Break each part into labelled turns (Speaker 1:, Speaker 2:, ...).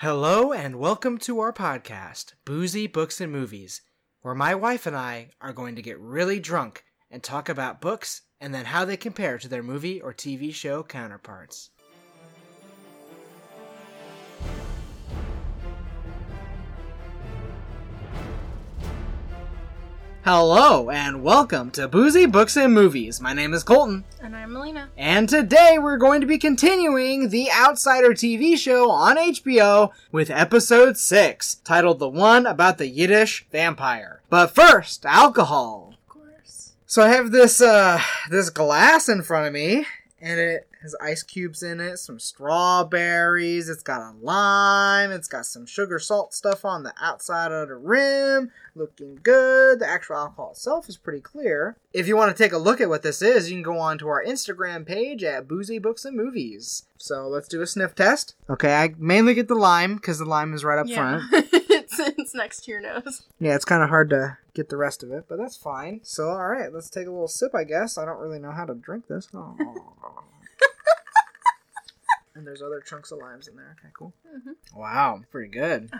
Speaker 1: Hello and welcome to our podcast, Boozy Books and Movies, where my wife and I are going to get really drunk and talk about books and then how they compare to their movie or TV show counterparts. Hello and welcome to Boozy Books and Movies. My name is Colton.
Speaker 2: And I'm Melina.
Speaker 1: And today we're going to be continuing the Outsider TV show on HBO with episode 6, titled The One About the Yiddish Vampire. But first, alcohol.
Speaker 2: Of course.
Speaker 1: So I have this uh this glass in front of me and it has ice cubes in it, some strawberries, it's got a lime, it's got some sugar salt stuff on the outside of the rim, looking good. The actual alcohol itself is pretty clear. If you want to take a look at what this is, you can go on to our Instagram page at Boozy Books and Movies. So let's do a sniff test. Okay, I mainly get the lime because the lime is right up front.
Speaker 2: it's, it's next to your nose.
Speaker 1: Yeah, it's kind of hard to get the rest of it, but that's fine. So, all right, let's take a little sip, I guess. I don't really know how to drink this. Oh. And there's other chunks of limes in there. Okay, cool.
Speaker 2: Mm-hmm.
Speaker 1: Wow, pretty good.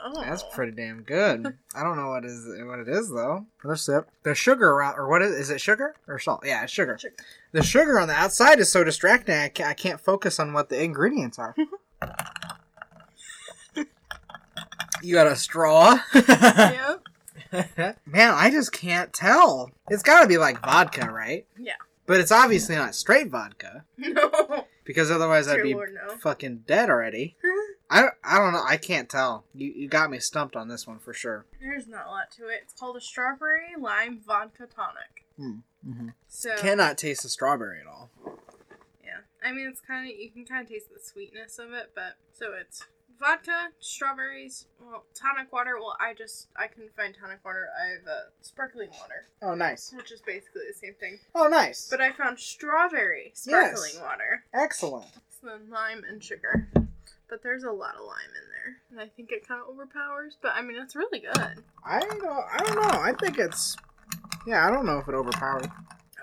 Speaker 2: Oh.
Speaker 1: That's pretty damn good. I don't know what is what it is though. Another sip. The sugar around, or what is is it? Sugar or salt? Yeah, it's sugar.
Speaker 2: Sugar.
Speaker 1: The sugar on the outside is so distracting. I can't, I can't focus on what the ingredients are. you got a straw.
Speaker 2: Yep.
Speaker 1: Man, I just can't tell. It's got to be like vodka, right?
Speaker 2: Yeah.
Speaker 1: But it's obviously not straight vodka
Speaker 2: No.
Speaker 1: because otherwise I'd be
Speaker 2: Lord, no.
Speaker 1: fucking dead already. I I don't know. I can't tell. You you got me stumped on this one for sure.
Speaker 2: There's not a lot to it. It's called a strawberry lime vodka tonic.
Speaker 1: Mm-hmm.
Speaker 2: So
Speaker 1: Cannot taste the strawberry at all.
Speaker 2: yeah, I mean it's kind of you can kind of taste the sweetness of it, but so it's vodka, strawberries, well tonic water. Well, I just I couldn't find tonic water. I have uh, sparkling water,
Speaker 1: Oh, nice.
Speaker 2: which is basically the same thing.
Speaker 1: Oh, nice.
Speaker 2: But I found strawberry sparkling water.
Speaker 1: Excellent.
Speaker 2: So then lime and sugar. But there's a lot of lime in there. And I think it kind of overpowers. But I mean, it's really good.
Speaker 1: I don't. I don't know. I think it's. Yeah, I don't know if it overpowers.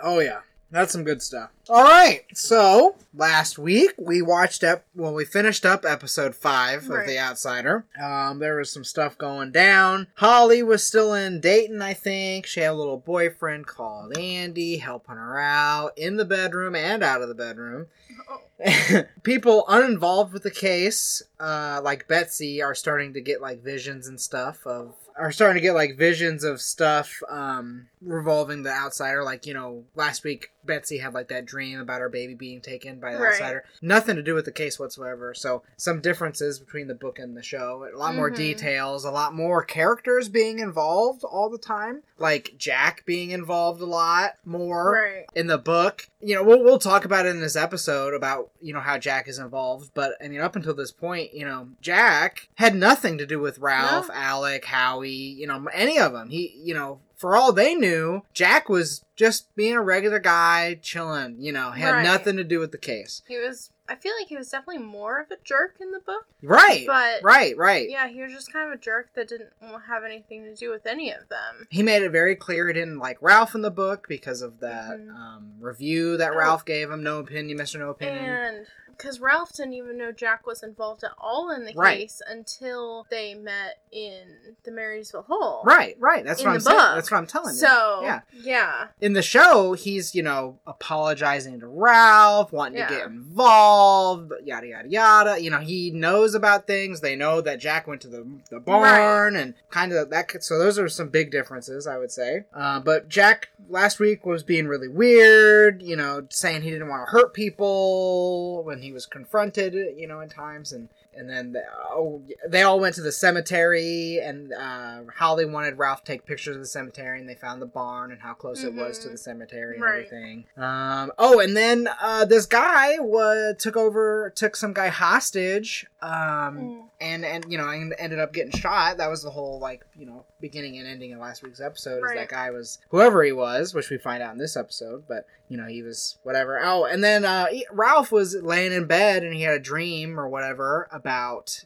Speaker 1: Oh yeah, that's some good stuff. All right. So last week we watched up. Well, we finished up episode five of The Outsider. Um, there was some stuff going down. Holly was still in Dayton, I think. She had a little boyfriend called Andy, helping her out in the bedroom and out of the bedroom.
Speaker 2: Oh,
Speaker 1: people uninvolved with the case, uh, like Betsy, are starting to get like visions and stuff of are starting to get like visions of stuff um, revolving the outsider. Like you know, last week Betsy had like that dream about her baby being taken by the
Speaker 2: Right.
Speaker 1: outsider. Nothing to do with the case whatsoever. So some differences between the book and the show. A lot more
Speaker 2: Mhm.
Speaker 1: details. A lot more characters being involved all the time. Like Jack being involved a lot more
Speaker 2: right.
Speaker 1: in the book. You know, we'll we'll talk about it in this episode about you know how Jack is involved, but I mean up until this point, you know, Jack had nothing to do with Ralph,
Speaker 2: No.
Speaker 1: Alec, Howie, you know, any of them. He, you know, for all they knew, Jack was just being a regular guy, chilling. You know, had
Speaker 2: Right.
Speaker 1: nothing to do with the case.
Speaker 2: He was. I feel like he was definitely more of a jerk in the book.
Speaker 1: Right,
Speaker 2: But
Speaker 1: right, right.
Speaker 2: yeah, he was just kind of a jerk that didn't have anything to do with any of them.
Speaker 1: He made it very clear he didn't like Ralph in the book because of that
Speaker 2: Mhm.
Speaker 1: um, review that
Speaker 2: Oh.
Speaker 1: Ralph gave him. No opinion, Mister No Opinion.
Speaker 2: And because Ralph didn't even know Jack was involved at all in the
Speaker 1: Right.
Speaker 2: case until they met in the Marysville Hole.
Speaker 1: Right, right. That's what I'm
Speaker 2: the
Speaker 1: saying.
Speaker 2: book.
Speaker 1: That's what I'm telling you.
Speaker 2: So
Speaker 1: yeah.
Speaker 2: yeah,
Speaker 1: In the show, he's you know apologizing to Ralph, wanting
Speaker 2: Yeah.
Speaker 1: to get involved, yada yada yada. You know, he knows about things. They know that Jack went to the the barn and kind of that. could- So those are some big differences, I would say. Uh, but Jack last week was being really weird. You know, saying he didn't want to hurt people when he was confronted. You know, in times and. And then the, oh, they all went to the cemetery, and uh, Holly wanted Ralph to take pictures of the cemetery, and they found the barn and how close it was to
Speaker 2: Mhm.
Speaker 1: the cemetery and
Speaker 2: Right.
Speaker 1: everything. Um, oh, and then uh, this guy wa took over, took some guy hostage, um,
Speaker 2: Mm.
Speaker 1: and and you know, and ended up getting shot. That was the whole like you know beginning and ending of last week's episode. Is that guy was whoever he was, which we find out in this episode, but you know he was whatever. Oh, and then uh, Ralph was laying in bed and he had a dream or whatever about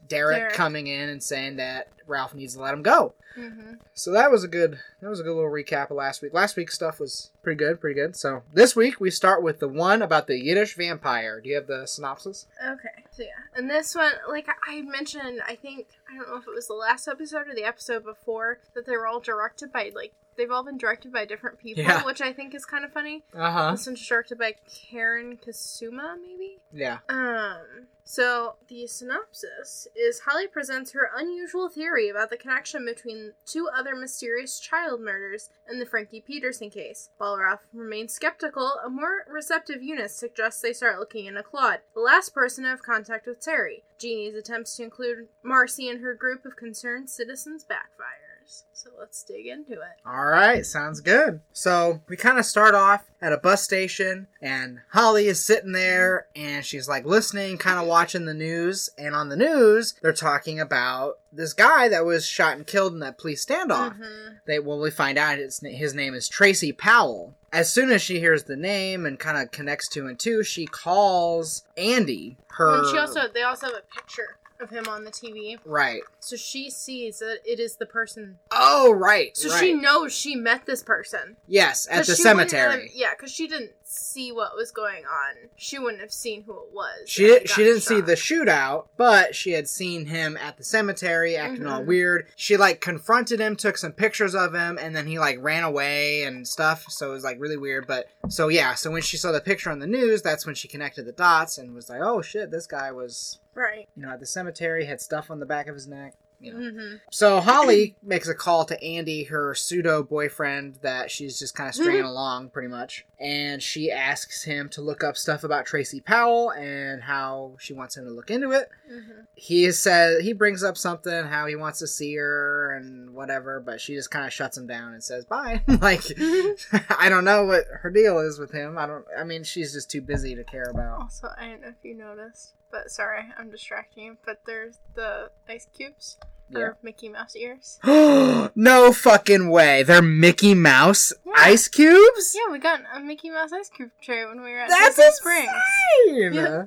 Speaker 1: Derek,
Speaker 2: Derek.
Speaker 1: coming in and saying that Ralph needs to let him go.
Speaker 2: hmm
Speaker 1: So that was a good that was a good little recap of last week. Last week's stuff was pretty good, pretty good. So this week we start with the one about the Yiddish vampire. Do you have the synopsis?
Speaker 2: Okay, so yeah, and this one, like I mentioned I think I don't know if it was the last episode or the episode before that they were all directed by like they've all been directed by different people,
Speaker 1: Yeah.
Speaker 2: which I think is kind of funny.
Speaker 1: Uh huh.
Speaker 2: This one's directed by Karen Kasuma, maybe.
Speaker 1: Yeah.
Speaker 2: Um, so the synopsis is Holly presents her unusual theory about the connection between two other mysterious child murders and the Frankie Peterson case. While remains skeptical, a more receptive Yunis suggests they start looking into Claude, the last person to have contact with Terry. Jeannie's attempts to include Marcy in her group of concerned citizens backfires. So let's dig into it.
Speaker 1: All right, sounds good. So we kind of start off at a bus station, and Holly is sitting there, and she's like listening, kind of watching the news. And on the news, they're talking about this guy that was shot and killed in that police standoff.
Speaker 2: Mhm.
Speaker 1: They well, we find out his, his name is Tracy Powell. As soon as she hears the name and kind of connects two and two, she calls Andy. Her
Speaker 2: and she also they also have a picture of him on the TV.
Speaker 1: right.
Speaker 2: So she sees that it is the person.
Speaker 1: Oh, right.
Speaker 2: So
Speaker 1: right.
Speaker 2: she knows she met this person.
Speaker 1: yes at the cemetery.
Speaker 2: have- yeah, because she didn't see what was going on. She wouldn't have seen who it was.
Speaker 1: She did, she didn't see the shootout, but she had seen him at the cemetery acting all
Speaker 2: Mhm.
Speaker 1: weird. She like confronted him, took some pictures of him, and then he like ran away and stuff. So it was like really weird. But so yeah, so when she saw the picture on the news, that's when she connected the dots and was like, oh shit, this guy was
Speaker 2: right.
Speaker 1: you know at the cemetery, had stuff on the back of his neck. You know.
Speaker 2: hmm
Speaker 1: So Holly makes a call to Andy, her pseudo boyfriend that she's just kind of stringing along pretty much, and she asks him to look up stuff about Tracy Powell and how she wants him to look into it.
Speaker 2: hmm
Speaker 1: He says he brings up something how he wants to see her and whatever, but she just kind of shuts him down and says bye. like I don't know what her deal is with him. I don't. I mean, she's just too busy to care about.
Speaker 2: Also, I don't know if you noticed, but sorry, I'm distracting you. But there's the ice cubes
Speaker 1: Yeah.
Speaker 2: or Mickey Mouse ears.
Speaker 1: no fucking way! They're Mickey Mouse
Speaker 2: Yeah.
Speaker 1: ice cubes.
Speaker 2: Yeah, we got a Mickey Mouse ice cube tray when we were at
Speaker 1: That's
Speaker 2: Disney Springs.
Speaker 1: insane!
Speaker 2: Yeah.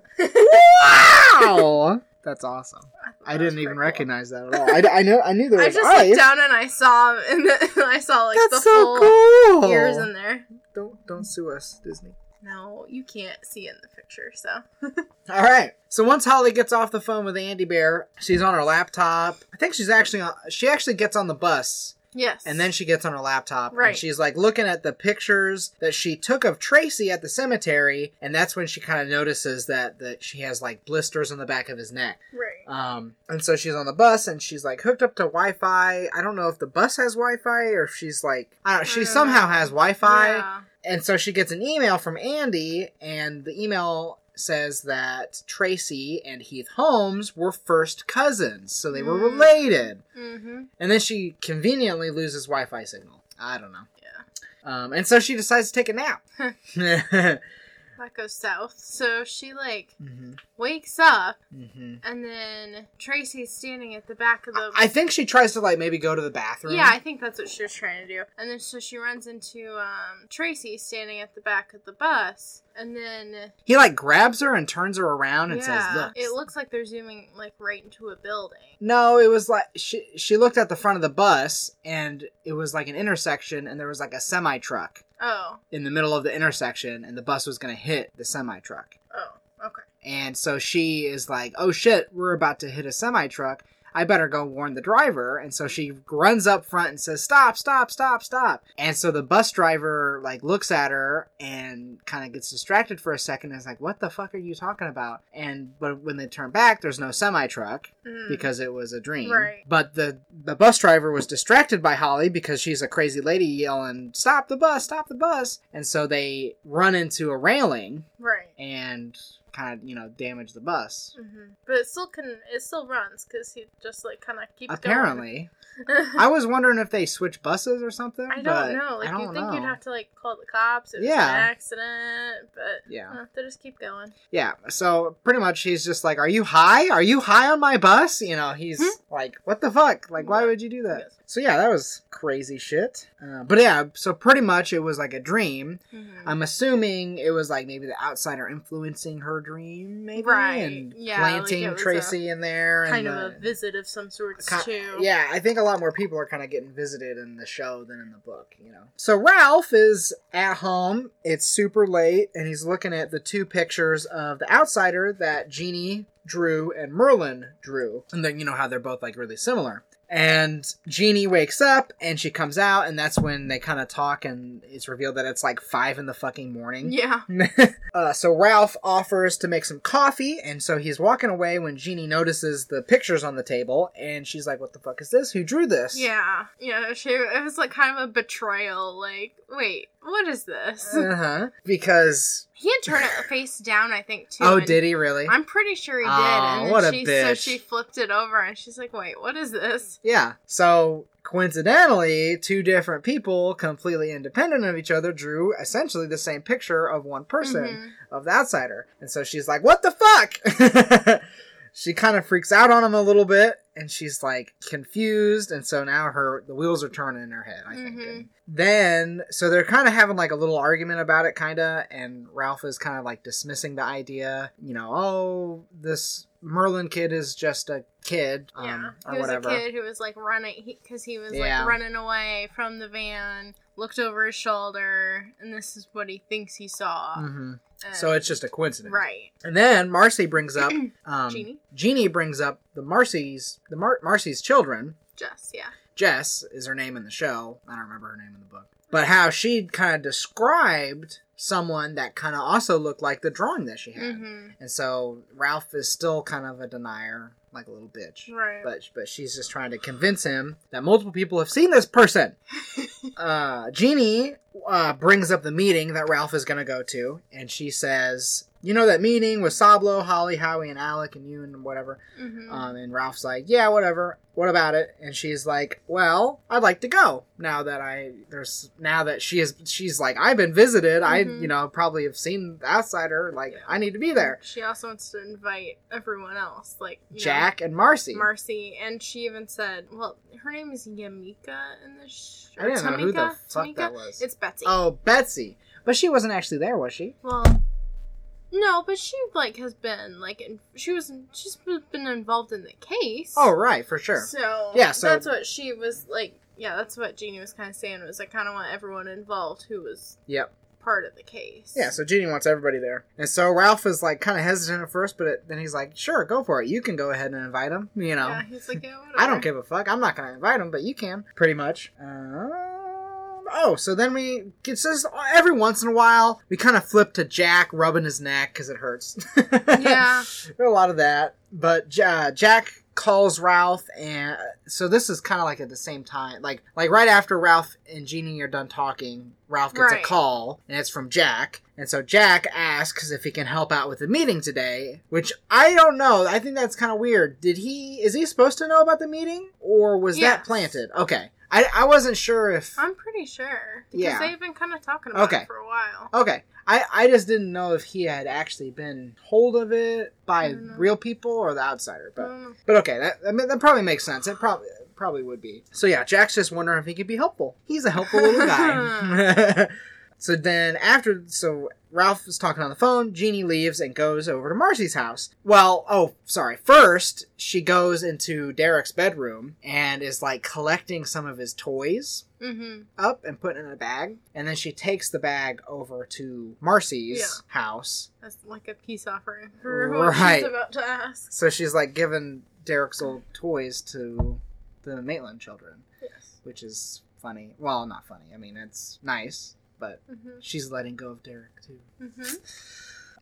Speaker 1: wow, that's awesome.
Speaker 2: thought
Speaker 1: I didn't even
Speaker 2: cool.
Speaker 1: recognize that at all. I, I know I knew there
Speaker 2: I
Speaker 1: was
Speaker 2: just
Speaker 1: ice.
Speaker 2: looked down and I saw and the, I saw like the
Speaker 1: that's so
Speaker 2: full
Speaker 1: cool.
Speaker 2: ears in there.
Speaker 1: Don't don't sue us, Disney.
Speaker 2: No, you can't see in the picture, so.
Speaker 1: All right. So once Holly gets off the phone with Andy Bear, she's on her laptop. I think she's actually on. She actually gets on the bus,
Speaker 2: Yes.
Speaker 1: and then she gets on her laptop, and
Speaker 2: Right.
Speaker 1: she's like looking at the pictures that she took of Tracy at the cemetery, and that's when she kind of notices that that she has like blisters on the back of his neck.
Speaker 2: Right.
Speaker 1: Um, and so she's on the bus and she's like hooked up to Wi-Fi. I don't know if the bus has Wi-Fi or if she's like, I don't, know, she
Speaker 2: Uh,
Speaker 1: somehow has Wi-Fi.
Speaker 2: Yeah.
Speaker 1: And so she gets an email from Andy, and the email says that Tracy and Heath Holmes were first cousins, so they were
Speaker 2: Mm.
Speaker 1: related.
Speaker 2: Mm-hmm.
Speaker 1: And then she conveniently loses Wi-Fi signal. I don't know.
Speaker 2: Yeah.
Speaker 1: Um, and so she decides to take a nap.
Speaker 2: That goes south. So she like wakes up
Speaker 1: Mhm.
Speaker 2: and then Tracy's standing at the back of the
Speaker 1: I think she tries to like maybe go to the bathroom.
Speaker 2: Yeah, I think that's what she was trying to do. And then so she runs into um Tracy standing at the back of the bus and then
Speaker 1: He like grabs her and turns her around and
Speaker 2: yeah,
Speaker 1: says, "Look."
Speaker 2: it looks like they're zooming like right into a building.
Speaker 1: No, it was like she she looked at the front of the bus and it was like an intersection and there was like a semi truck
Speaker 2: Oh.
Speaker 1: in the middle of the intersection and the bus was going to hit the semi truck.
Speaker 2: Oh. Okay.
Speaker 1: And so she is like, "Oh shit, we're about to hit a semi truck. I better go warn the driver." And so she runs up front and says, "Stop, stop, stop, stop." And so the bus driver like looks at her and kind of gets distracted for a second and is like, "What the fuck are you talking about?" And but when they turn back, there's no semi truck
Speaker 2: Mm.
Speaker 1: because it was a dream.
Speaker 2: Right.
Speaker 1: But the the bus driver was distracted by Holly because she's a crazy lady yelling, "Stop the bus! Stop the bus!" And so they run into a railing
Speaker 2: right.
Speaker 1: and kind of you know damage the bus.
Speaker 2: hmm But it still can. It still runs because he just like kind of keeps
Speaker 1: Apparently. I was wondering if they switch buses or something.
Speaker 2: I don't know. Like you think
Speaker 1: know.
Speaker 2: you'd have to like call the cops. It was
Speaker 1: Yeah.
Speaker 2: an accident, but
Speaker 1: Yeah.
Speaker 2: uh, they just keep going.
Speaker 1: Yeah, so pretty much he's just like, "Are you high? Are you high on my bus?" You know, he's
Speaker 2: Hmm?
Speaker 1: like, "What the fuck? Like, why would you do that?"
Speaker 2: Yes.
Speaker 1: So yeah, that was crazy shit. Uh, but yeah, so pretty much it was like a dream.
Speaker 2: Mhm.
Speaker 1: I'm assuming it was like maybe the outsider influencing her dream, maybe,
Speaker 2: Right.
Speaker 1: and
Speaker 2: Yeah,
Speaker 1: planting
Speaker 2: was
Speaker 1: Tracy in there,
Speaker 2: kind
Speaker 1: and
Speaker 2: of
Speaker 1: the-
Speaker 2: a visit of some sorts
Speaker 1: Ki-
Speaker 2: too.
Speaker 1: Yeah, I think a lot more people are kind of getting visited in the show than in the book, you know. So Ralph is at home. It's super late, and he's looking at the two pictures of the outsider that Jeannie Drew and Merlin Drew. And then you know how they're both like really similar. And Jeannie wakes up and she comes out, and that's when they kind of talk, and it's revealed that it's like five in the fucking morning.
Speaker 2: Yeah.
Speaker 1: uh, so Ralph offers to make some coffee, and so he's walking away when Jeannie notices the pictures on the table, and she's like, "What the fuck is this? Who drew this?"
Speaker 2: Yeah. Yeah. She, it was like kind of a betrayal. Like, wait, what is this?
Speaker 1: Uh huh. Because
Speaker 2: he had turned it face down, I think, too.
Speaker 1: oh, did he really?
Speaker 2: I'm pretty sure he did.
Speaker 1: Aw,
Speaker 2: and
Speaker 1: what a
Speaker 2: she, So she flipped it over and she's like, wait, what is this?
Speaker 1: Yeah. So coincidentally, two different people, completely independent of each other, drew essentially the same picture of one person
Speaker 2: Mhm.
Speaker 1: of the outsider. And so she's like, "What the fuck?" she kind of freaks out on him a little bit, and she's like confused. And so now her the wheels are turning in her head. I think.
Speaker 2: Mhm.
Speaker 1: And then so they're kind of having like a little argument about it, kind of. And Ralph is kind of like dismissing the idea. You know, oh, this Merlin kid is just a kid, um,
Speaker 2: Yeah.
Speaker 1: or
Speaker 2: He was
Speaker 1: whatever.
Speaker 2: a kid who was like running, because he, was
Speaker 1: Yeah.
Speaker 2: like running away from the van, looked over his shoulder, and this is what he thinks he saw.
Speaker 1: hmm So it's just a coincidence,
Speaker 2: Right.
Speaker 1: And then Marcy brings up, um,
Speaker 2: Jeannie?
Speaker 1: Jeannie brings up the Marcy's the Mar- Marcy's children.
Speaker 2: Jess, yeah.
Speaker 1: Jess is her name in the show. I don't remember her name in the book, but how she kind of described someone that kind of also looked like the drawing that she had.
Speaker 2: hmm
Speaker 1: And so Ralph is still kind of a denier, like a little bitch.
Speaker 2: Right.
Speaker 1: But but she's just trying to convince him that multiple people have seen this person. uh, Jeannie uh, brings up the meeting that Ralph is going to go to, and she says, "You know that meeting with Sablo, Holly, Howie, and Alec, and you, and whatever."
Speaker 2: hmm
Speaker 1: Um, and Ralph's like, "Yeah, whatever. What about it?" And she's like, "Well, I'd like to go now that I there's now that she is she's like I've been visited. I
Speaker 2: Mhm.
Speaker 1: you know probably have seen the outsider. Like
Speaker 2: Yeah.
Speaker 1: I need to be there."
Speaker 2: She also wants to invite everyone else, like you know,
Speaker 1: Jack and Marcy.
Speaker 2: Marcy, and she even said, "Well, her name is Yamika in the sh-
Speaker 1: I didn't know who the fuck
Speaker 2: Tamika?
Speaker 1: that was.
Speaker 2: It's Betsy.
Speaker 1: Oh, Betsy. But she wasn't actually there, was she?
Speaker 2: Well, no, but she like has been like in, she was she's been involved in the case.
Speaker 1: Oh, right, for sure.
Speaker 2: So
Speaker 1: Yeah, so-
Speaker 2: that's what she was like. Yeah, that's what Jeannie was kind of saying. Was I kind of want everyone involved who was
Speaker 1: Yep.
Speaker 2: part of the case.
Speaker 1: Yeah, so Jeannie wants everybody there. And so Ralph is like kind of hesitant at first, but it, then he's like, sure, go for it. You can go ahead and invite him. You know,
Speaker 2: yeah, he's like, yeah.
Speaker 1: I don't give a fuck. I'm not going to invite him, but you can, pretty much. Um, oh, so then we, it says every once in a while, we kind of flip to Jack rubbing his neck because it hurts.
Speaker 2: Yeah.
Speaker 1: a lot of that. But uh, Jack calls Ralph, and so this is kind of like at the same time, like like right after Ralph and Jeannie are done talking, Ralph gets
Speaker 2: Right.
Speaker 1: a call, and it's from Jack. And so Jack asks if he can help out with the meeting today, which I don't know. I think that's kind of weird. Did he? Is he supposed to know about the meeting, or was that planted? Okay, I I wasn't sure if.
Speaker 2: I'm pretty sure because
Speaker 1: Yeah.
Speaker 2: they've been kind of talking about
Speaker 1: Okay.
Speaker 2: it for a while.
Speaker 1: Okay. I, I just didn't know if he had actually been hold of it by
Speaker 2: I don't know.
Speaker 1: real people or the outsider, but But okay, that I mean, that probably makes sense. It probably probably would be. So yeah, Jack's just wondering if he could be helpful. He's a helpful little guy. so then after, so Ralph is talking on the phone. Jeannie leaves and goes over to Marcy's house. Well, oh, sorry. First, she goes into Derek's bedroom and is like collecting some of his toys
Speaker 2: hmm
Speaker 1: up and putting in a bag. And then she takes the bag over to Marcy's
Speaker 2: Yeah.
Speaker 1: house.
Speaker 2: That's like a peace offering for what
Speaker 1: Right.
Speaker 2: she's about to ask.
Speaker 1: So she's like giving Derek's old toys to the Maitland children,
Speaker 2: Yes.
Speaker 1: which is funny. Well, not funny. I mean, it's nice, but
Speaker 2: hmm
Speaker 1: she's letting go of Derek too.
Speaker 2: hmm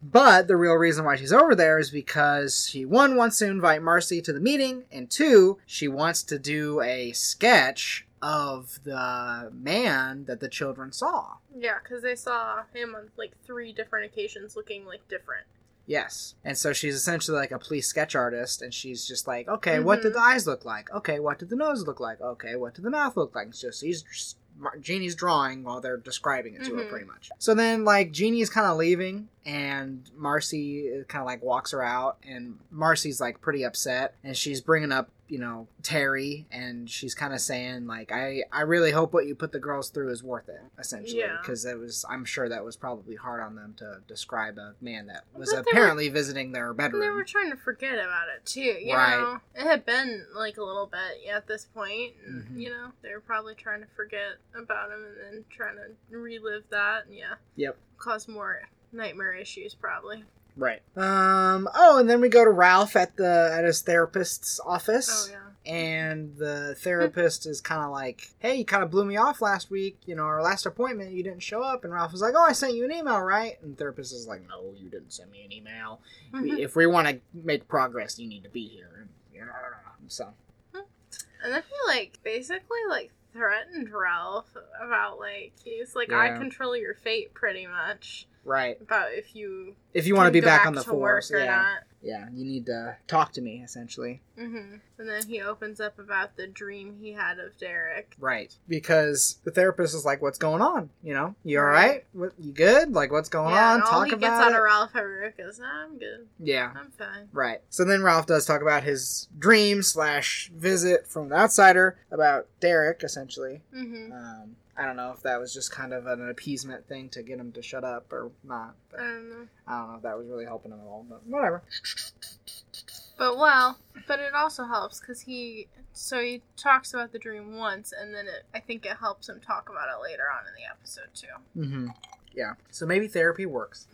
Speaker 1: But the real reason why she's over there is because she one wants to invite Marcy to the meeting, and two, she wants to do a sketch of the man that the children saw.
Speaker 2: Yeah, because they saw him on like three different occasions looking like different.
Speaker 1: Yes. And so she's essentially like a police sketch artist, and she's just like, okay, what
Speaker 2: Mhm.
Speaker 1: did the eyes look like? Okay, what did the nose look like? Okay, what did the mouth look like? It's just he's just, Mar- Jeannie's drawing while they're describing it to her,
Speaker 2: Mhm.
Speaker 1: pretty much. So then, like, Jeannie's kind of leaving, and Marcy kind of like walks her out, and Marcy's like pretty upset, and she's bringing up. You know Terry, and she's kind of saying like, "I I really hope what you put the girls through is worth it." Essentially,
Speaker 2: Yeah.
Speaker 1: because it was, I'm sure that was probably hard on them to describe a man that was
Speaker 2: But they were-
Speaker 1: apparently visiting their bedroom.
Speaker 2: they were trying to forget about it too. You
Speaker 1: Right.
Speaker 2: know, it had been like a little bit at this point. And,
Speaker 1: Mhm.
Speaker 2: You know, they were probably trying to forget about him and then trying to relive that. And yeah,
Speaker 1: Yep.
Speaker 2: cause more nightmare issues probably.
Speaker 1: Right. Um. Oh, and then we go to Ralph at the at his therapist's office.
Speaker 2: Oh yeah.
Speaker 1: and the therapist is kind of like, "Hey, you kind of blew me off last week. You know, our last appointment, you didn't show up." And Ralph was like, "Oh, I sent you an email, right?" And the therapist is like, "No, you didn't send me an email. if we want to make progress, you need to be here." And, so
Speaker 2: And then he like basically like threatened Ralph about like he's like I control your fate pretty much
Speaker 1: right,
Speaker 2: about if you
Speaker 1: if you want to be
Speaker 2: go
Speaker 1: back, on the force, yeah,
Speaker 2: not.
Speaker 1: Yeah, you need to talk to me, essentially.
Speaker 2: hmm And then he opens up about the dream he had of Derek.
Speaker 1: Right. Because the therapist is like, "What's going on? You know, you all
Speaker 2: Right.
Speaker 1: right? What, you good? Like, what's going
Speaker 2: yeah,
Speaker 1: on?
Speaker 2: and all
Speaker 1: Talk
Speaker 2: he gets
Speaker 1: about
Speaker 2: out
Speaker 1: it."
Speaker 2: of Ralph Everett is, I'm good.
Speaker 1: yeah.
Speaker 2: I'm fine.
Speaker 1: Right. So then Ralph does talk about his dream slash visit from the outsider about Derek, essentially.
Speaker 2: hmm
Speaker 1: Um, I don't know if that was just kind of an appeasement thing to get him to shut up or not. But
Speaker 2: I don't know.
Speaker 1: I don't know if that was really helping him at all. But whatever.
Speaker 2: But well, but it also helps because he so he talks about the dream once, and then it I think it helps him talk about it later on in the episode too.
Speaker 1: Mm-hmm. Yeah. So maybe therapy works.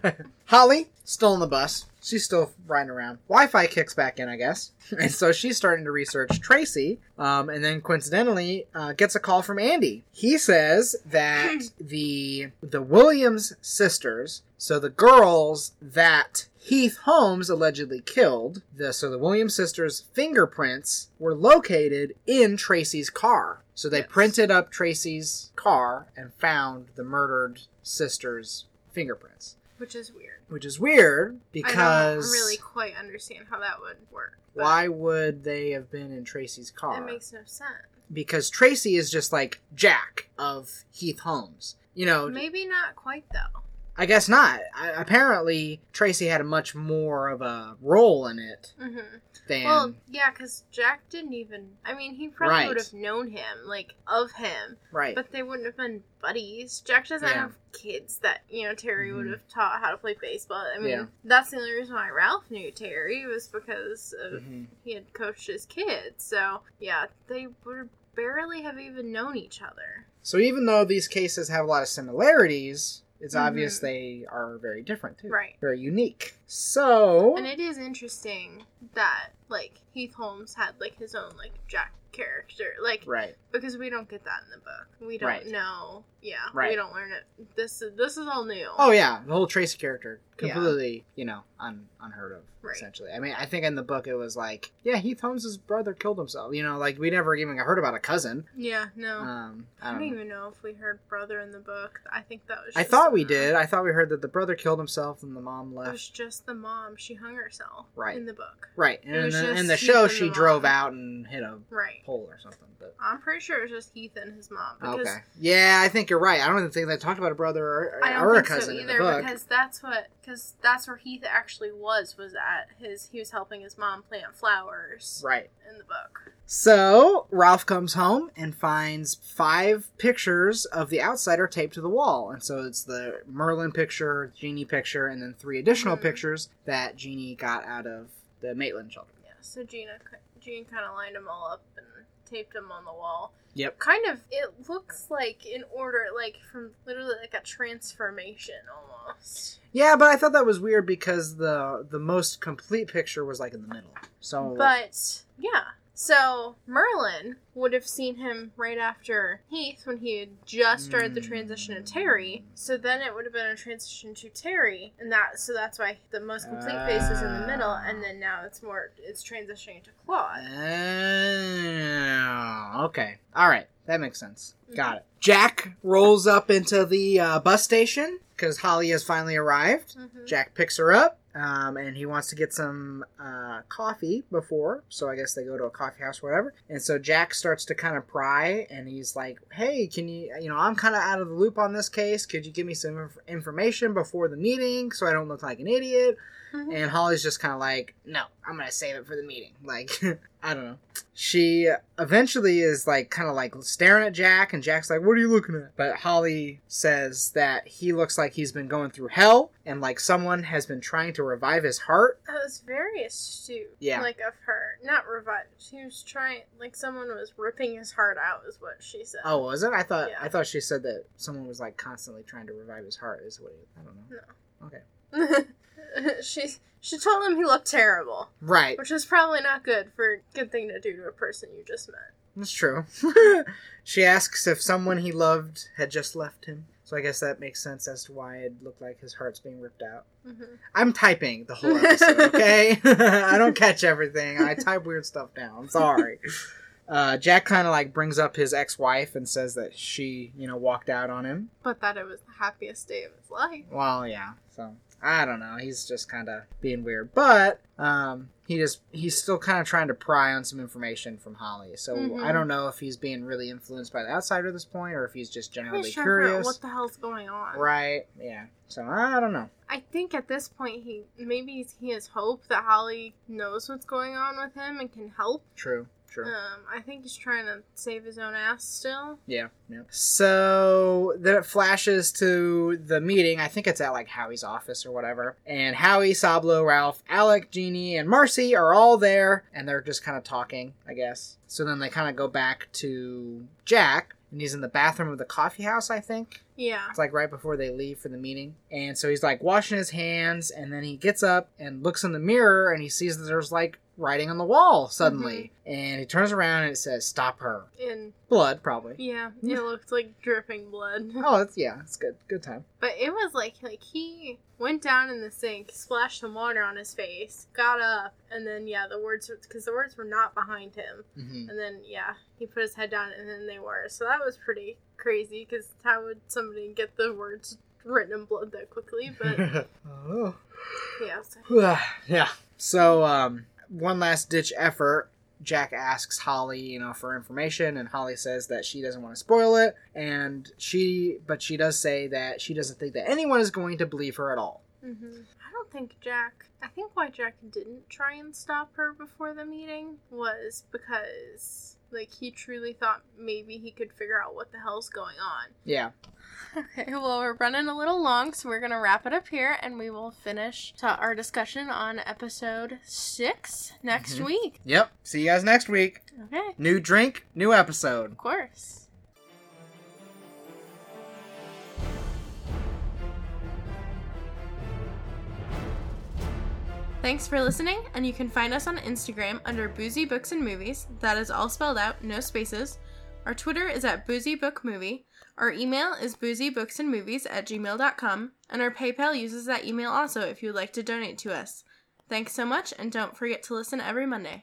Speaker 1: Holly still on the bus. She's still riding around. Wi-Fi kicks back in, I guess, and so she's starting to research Tracy. Um, and then coincidentally, uh, gets a call from Andy. He says that the the Williams sisters, so the girls that Heath Holmes allegedly killed, the so the Williams sisters' fingerprints were located in Tracy's car. So they
Speaker 2: Yes.
Speaker 1: printed up Tracy's car and found the murdered sisters' fingerprints,
Speaker 2: Which is weird.
Speaker 1: which is weird because
Speaker 2: I don't really quite understand how that would work.
Speaker 1: why would they have been in Tracy's car?
Speaker 2: It makes no sense.
Speaker 1: because Tracy is just like Jack of Heath Holmes. You know,
Speaker 2: Maybe not quite though.
Speaker 1: I guess not. I, apparently, Tracy had a much more of a role in it
Speaker 2: hmm
Speaker 1: than.
Speaker 2: Well, yeah, because Jack didn't even. I mean, he probably
Speaker 1: Right.
Speaker 2: would have known him, like of him,
Speaker 1: right.
Speaker 2: but they wouldn't have been buddies. Jack doesn't
Speaker 1: Yeah.
Speaker 2: have kids that you know Terry would
Speaker 1: Mhm.
Speaker 2: have taught how to play baseball. I mean,
Speaker 1: Yeah.
Speaker 2: that's the only reason why Ralph knew Terry was because of
Speaker 1: Mhm.
Speaker 2: he had coached his kids. So yeah, they would barely have even known each other.
Speaker 1: So even though these cases have a lot of similarities, it's
Speaker 2: Mhm.
Speaker 1: obvious they are very different too.
Speaker 2: Right.
Speaker 1: Very unique. So.
Speaker 2: And it is interesting that like Heath Holmes had like his own like Jack character, like
Speaker 1: right.
Speaker 2: because we don't get that in the book. We don't
Speaker 1: Right.
Speaker 2: know. Yeah,
Speaker 1: Right.
Speaker 2: we don't learn it. This is this is all new.
Speaker 1: Oh yeah, the whole Tracy character
Speaker 2: Yeah.
Speaker 1: completely, you know, un- unheard of.
Speaker 2: Right.
Speaker 1: Essentially, I mean, I think in the book it was like, yeah, Heath Holmes' brother killed himself. You know, like we never even heard about a cousin.
Speaker 2: Yeah, no.
Speaker 1: Um,
Speaker 2: I
Speaker 1: I
Speaker 2: don't
Speaker 1: don't know.
Speaker 2: even know if we heard brother in the book. I think that was.
Speaker 1: I thought we
Speaker 2: mom.
Speaker 1: did. I thought we heard that the brother killed himself and the mom left.
Speaker 2: It was just the mom. She hung herself.
Speaker 1: Right.
Speaker 2: In the book.
Speaker 1: Right, and
Speaker 2: it
Speaker 1: in
Speaker 2: was
Speaker 1: the, in the show she drove out and hit a
Speaker 2: Right.
Speaker 1: pole or something. But
Speaker 2: I'm pretty sure it was just Heath and his mom because
Speaker 1: okay, yeah, I think you're right. I don't even think they talked about a brother or,
Speaker 2: I don't
Speaker 1: or a cousin
Speaker 2: so
Speaker 1: in the
Speaker 2: either
Speaker 1: book.
Speaker 2: because that's what because that's where Heath actually was was at his he was helping his mom plant flowers
Speaker 1: Right.
Speaker 2: in the book.
Speaker 1: So Ralph comes home and finds five pictures of the outsider taped to the wall. And so it's the Merlin picture, Jeannie picture, and then three additional
Speaker 2: Mhm.
Speaker 1: pictures that Jeannie got out of the Maitland children.
Speaker 2: So Gina Jean kind of lined them all up and taped them on the wall.
Speaker 1: Yep.
Speaker 2: Kind of, it looks like in order, like from literally like a transformation almost.
Speaker 1: Yeah, but I thought that was weird because the the most complete picture was like in the middle. So
Speaker 2: But yeah, so Merlin would have seen him right after Heath when he had just started the transition to Terry. So then it would have been a transition to Terry, and that so that's why the most complete face is in the middle, and then now it's more it's transitioning to Claude.
Speaker 1: Oh, okay. All right. That makes sense. Got it. Jack rolls up into the uh, bus station because Holly has finally arrived.
Speaker 2: Mhm.
Speaker 1: Jack picks her up, um, and he wants to get some uh, coffee before. So I guess they go to a coffee house, or whatever. And so Jack starts to kind of pry, and he's like, "Hey, can you? You know, I'm kind of out of the loop on this case. Could you give me some inf- information before the meeting so I don't look like an idiot?"
Speaker 2: Mhm.
Speaker 1: And Holly's just kind of like, no, I'm gonna save it for the meeting. Like, I don't know. She eventually is like, kind of like staring at Jack, and Jack's like, "What are you looking at?" But Holly says that he looks like he's been going through hell, and like someone has been trying to revive his heart.
Speaker 2: That was very astute.
Speaker 1: Yeah.
Speaker 2: Like of her. Not revive. She was trying like someone was ripping his heart out is what she said.
Speaker 1: Oh, was it? I thought
Speaker 2: Yeah.
Speaker 1: I thought she said that someone was like constantly trying to revive his heart. Is what he, I don't know.
Speaker 2: No.
Speaker 1: Okay.
Speaker 2: she she told him he looked terrible,
Speaker 1: Right.
Speaker 2: which is probably not good for good thing to do to a person you just met.
Speaker 1: That's true. she asks if someone he loved had just left him. So I guess that makes sense as to why it looked like his heart's being ripped out.
Speaker 2: hmm
Speaker 1: I'm typing the whole episode, okay? I don't catch everything. I type weird stuff down. Sorry. Uh, Jack kind of like brings up his ex-wife and says that she, you know, walked out on him.
Speaker 2: But that it was the happiest day of his life.
Speaker 1: Well, yeah. So I don't know. He's just kind of being weird, but um, he just he's still kind of trying to pry on some information from Holly. So
Speaker 2: Mhm.
Speaker 1: I don't know if he's being really influenced by the outsider at this point, or if he's just generally
Speaker 2: sure
Speaker 1: curious.
Speaker 2: what the hell's going on.
Speaker 1: Right? Yeah. So I don't know.
Speaker 2: I think at this point he maybe he has hope that Holly knows what's going on with him and can help.
Speaker 1: True. True.
Speaker 2: Um, I think he's trying to save his own ass still.
Speaker 1: Yeah, yeah. So then it flashes to the meeting. I think it's at like Howie's office or whatever. And Howie, Sablo, Ralph, Alec, Jeannie, and Marcy are all there, and they're just kind of talking, I guess. So then they kind of go back to Jack, and he's in the bathroom of the coffee house, I think.
Speaker 2: Yeah.
Speaker 1: It's like right before they leave for the meeting. And so he's like washing his hands, and then he gets up and looks in the mirror, and he sees that there's like writing on the wall suddenly. And he turns around and it says, Stop her.
Speaker 2: In
Speaker 1: Blood, probably.
Speaker 2: yeah, it looked like dripping blood.
Speaker 1: Oh, it's, yeah, it's good. Good time.
Speaker 2: But it was like like he went down in the sink, splashed some water on his face, got up, and then yeah, the words because the words were not behind him,
Speaker 1: hmm
Speaker 2: and then yeah, he put his head down, and then they were. So that was pretty crazy. Because how would somebody get the words written in blood that quickly? But
Speaker 1: oh.
Speaker 2: yeah, so-
Speaker 1: yeah. So, um, one last ditch effort. Jack asks Holly, you know, for information, and Holly says that she doesn't want to spoil it, and she, but she does say that she doesn't think that anyone is going to believe her at all.
Speaker 2: hmm I don't think Jack. I think why Jack didn't try and stop her before the meeting was because like he truly thought maybe he could figure out what the hell's going on.
Speaker 1: Yeah.
Speaker 2: Okay, well, we're running a little long, so we're going to wrap it up here and we will finish ta- our discussion on episode six next
Speaker 1: Mhm.
Speaker 2: week.
Speaker 1: Yep. See you guys next week.
Speaker 2: Okay,
Speaker 1: New drink, new episode.
Speaker 2: of course. Thanks for listening, and you can find us on Instagram under Boozy Books and Movies. That is all spelled out, no spaces. Our Twitter is at Boozy Book Movie. Our email is boozybooksandmovies at gmail.com, and our PayPal uses that email also if you would like to donate to us. Thanks so much, and don't forget to listen every Monday.